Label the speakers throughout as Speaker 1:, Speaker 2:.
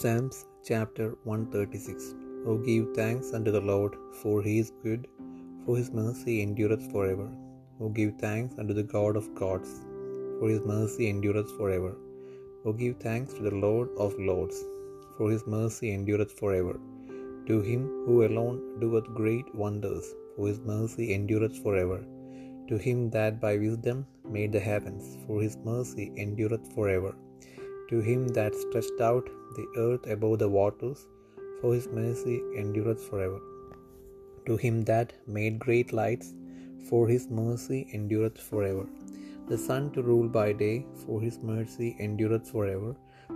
Speaker 1: Psalms chapter 136 O give thanks unto the Lord, for he is good, for his mercy endureth forever. O give thanks unto the God of gods, for his mercy endureth forever. O give thanks to the Lord of lords, for his mercy endureth forever. To him who alone doeth great wonders, for his mercy endureth forever. To him that by wisdom made the heavens, for his mercy endureth forever. To him that stretched out the earth above the waters, for his mercy endureth forever. To him that made great lights, for his mercy endureth forever. The sun to rule by day, for his mercy endureth forever.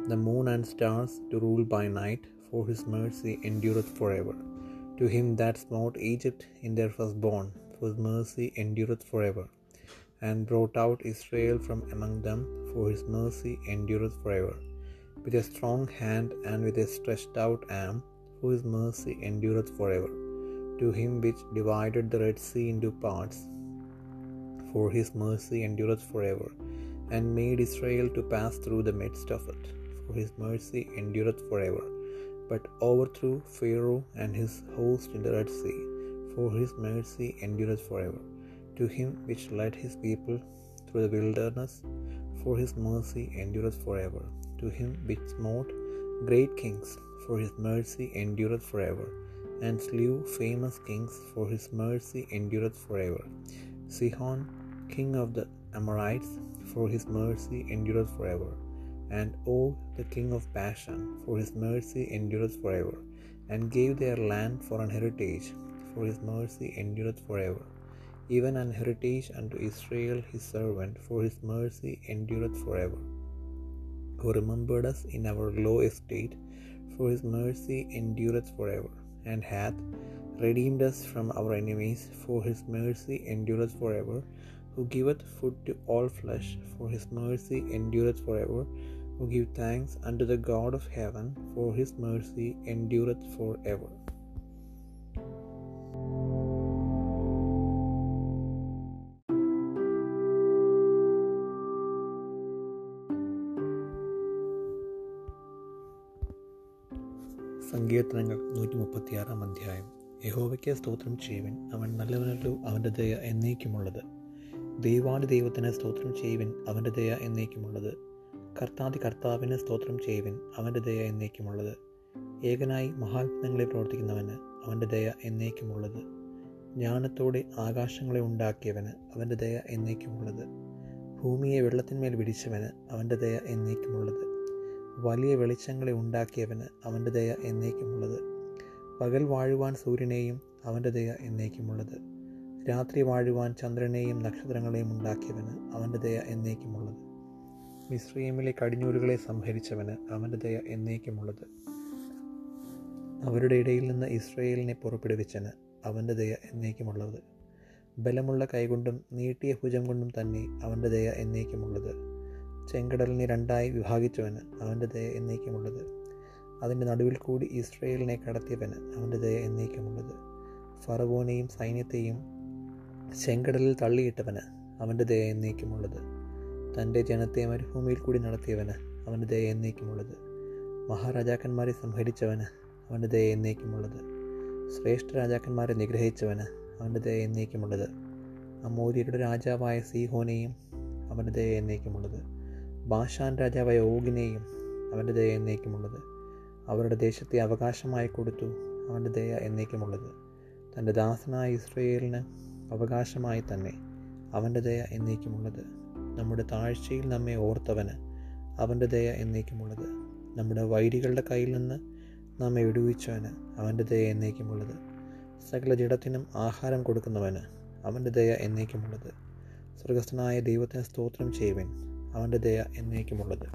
Speaker 1: The moon and stars to rule by night, for his mercy endureth forever. To him that smote Egypt in their firstborn, for his mercy endureth forever. And brought out Israel from among them, for his mercy endureth forever. With a strong hand and with a stretched out arm, for his mercy endureth forever. To him which divided the Red Sea into parts, for his mercy endureth forever, and made Israel to pass through the midst of it, for his mercy endureth forever. But overthrew Pharaoh and his host in the Red Sea, for his mercy endureth forever. To him which led his people through the wilderness, for his mercy endureth forever. To him which smote great kings, for his mercy endureth forever, and slew famous kings, for his mercy endureth forever. Sihon, king of the Amorites, for his mercy endureth forever. And Og, the king of Bashan, for his mercy endureth forever, and gave their land for an heritage, for his mercy endureth forever. Even an heritage unto Israel his servant, for his mercy endureth forever. Who remembered us in our low estate, for his mercy endureth forever, and hath redeemed us from our enemies, for his mercy endureth forever. Who giveth food to all flesh, for his mercy endureth forever. Who give thanks unto the God of heaven, for his mercy endureth forever. സങ്കീർത്തനങ്ങൾ നൂറ്റി മുപ്പത്തിയാറാം അധ്യായം. യഹോവയ്ക്ക് സ്തോത്രം ചെയ്യുവൻ. അവൻ നല്ലവനല്ലോ അവന്റെ ദയ എന്നേക്കുമുള്ളത്. ദൈവാടി ദൈവത്തിന് സ്തോത്രം ചെയ്യുവൻ അവന്റെ ദയ എന്നേക്കുമുള്ളത്. കർത്താതി കർത്താവിന് സ്തോത്രം ചെയ്യുവൻ അവന്റെ ദയ എന്നേക്കുമുള്ളത്. ഏകനായി മഹാത്മങ്ങളെ പ്രവർത്തിക്കുന്നവന് അവന്റെ ദയ എന്നേക്കുമുള്ളത്. ജ്ഞാനത്തോടെ ആകാശങ്ങളെ ഉണ്ടാക്കിയവന് അവന്റെ ദയ എന്നേക്കുമുള്ളത്. ഭൂമിയെ വെള്ളത്തിന്മേൽ വിടിച്ചവന് അവന്റെ ദയ എന്നേക്കുമുള്ളത്. വലിയ വെളിച്ചങ്ങളെ ഉണ്ടാക്കിയവന് അവന്റെ ദയ എന്നേക്കുമുള്ളത്. പകൽ വാഴുവാൻ സൂര്യനെയും അവന്റെ ദയ എന്നേക്കുമുള്ളത്. രാത്രി വാഴുവാൻ ചന്ദ്രനെയും നക്ഷത്രങ്ങളെയും ഉണ്ടാക്കിയവന് അവന്റെ ദയ എന്നേക്കുമുള്ളത്. മിശ്രീമിലെ കടിഞ്ഞൂലുകളെ സംഹരിച്ചവന് അവന്റെ ദയ എന്നേക്കുമുള്ളത്. അവരുടെ ഇടയിൽ നിന്ന് ഇസ്രയേലിനെ പുറപ്പെടുവിച്ചന് അവന്റെ ദയ എന്നേക്കുമുള്ളത്. ബലമുള്ള കൈകൊണ്ടും നീട്ടിയ ഭുജം കൊണ്ടും തന്നെ അവന്റെ ദയ എന്നേക്കുമുള്ളത്. ചെങ്കടലിനെ രണ്ടായി വിഭാഗിച്ചവന് അവന്റെ ദയ എന്നേക്കുമുള്ളത്. അതിന്റെ നടുവിൽ കൂടി ഇസ്രയേലിനെ കടത്തിയവന് അവന്റെ ദയ എന്നേക്കുമുള്ളത്. ഫറവോനെയും സൈന്യത്തെയും ചെങ്കടലിൽ തള്ളിയിട്ടവന് അവന്റെ ദയ എന്നേക്കുമുള്ളത്. തന്റെ ജനത്തെ മരുഭൂമിയിൽ കൂടി നടത്തിയവന് അവന്റെ ദയ എന്നേക്കുമുള്ളത്. മഹാരാജാക്കന്മാരെ സംഹരിച്ചവന് അവന്റെ ദയ എന്നേക്കുമുള്ളത്. ശ്രേഷ്ഠ രാജാക്കന്മാരെ നിഗ്രഹിച്ചവന് അവന്റെ ദയ എന്നേക്കുമുള്ളത്. അമോര്യരുടെ രാജാവായ സീഹോനെയും അവന്റെ ദയ എന്നേക്കുമുള്ളത്. ബാഷാൻ രാജാവായ ഓഗിനെയും അവന്റെ ദയ എന്നേക്കുമുള്ളത്. അവരുടെ ദേശത്തെ അവകാശമായി കൊടുത്തു അവന്റെ ദയ എന്നേക്കുമുള്ളത്. തന്റെ ദാസനായ ഇസ്രയേലിന് അവകാശമായി തന്നെ അവന്റെ ദയ എന്നേക്കുമുള്ളത്. നമ്മുടെ താഴ്ചയിൽ നമ്മെ ഓർത്തവന് അവന്റെ ദയ എന്നേക്കുമുള്ളത്. നമ്മുടെ വൈരികളുടെ കയ്യിൽ നിന്ന് നമ്മെ വിടുവിച്ചവന് അവന്റെ ദയ എന്നേക്കുമുള്ളത്. സകല ജഡത്തിനും ആഹാരം കൊടുക്കുന്നവന് അവന്റെ ദയ എന്നേക്കുമുള്ളത്. സ്വർഗസ്ഥനായ ദൈവത്തിന് സ്തോത്രം ചെയ്യുവൻ. അവന്റെ ദയ എന്നേക്കുമുള്ളത്.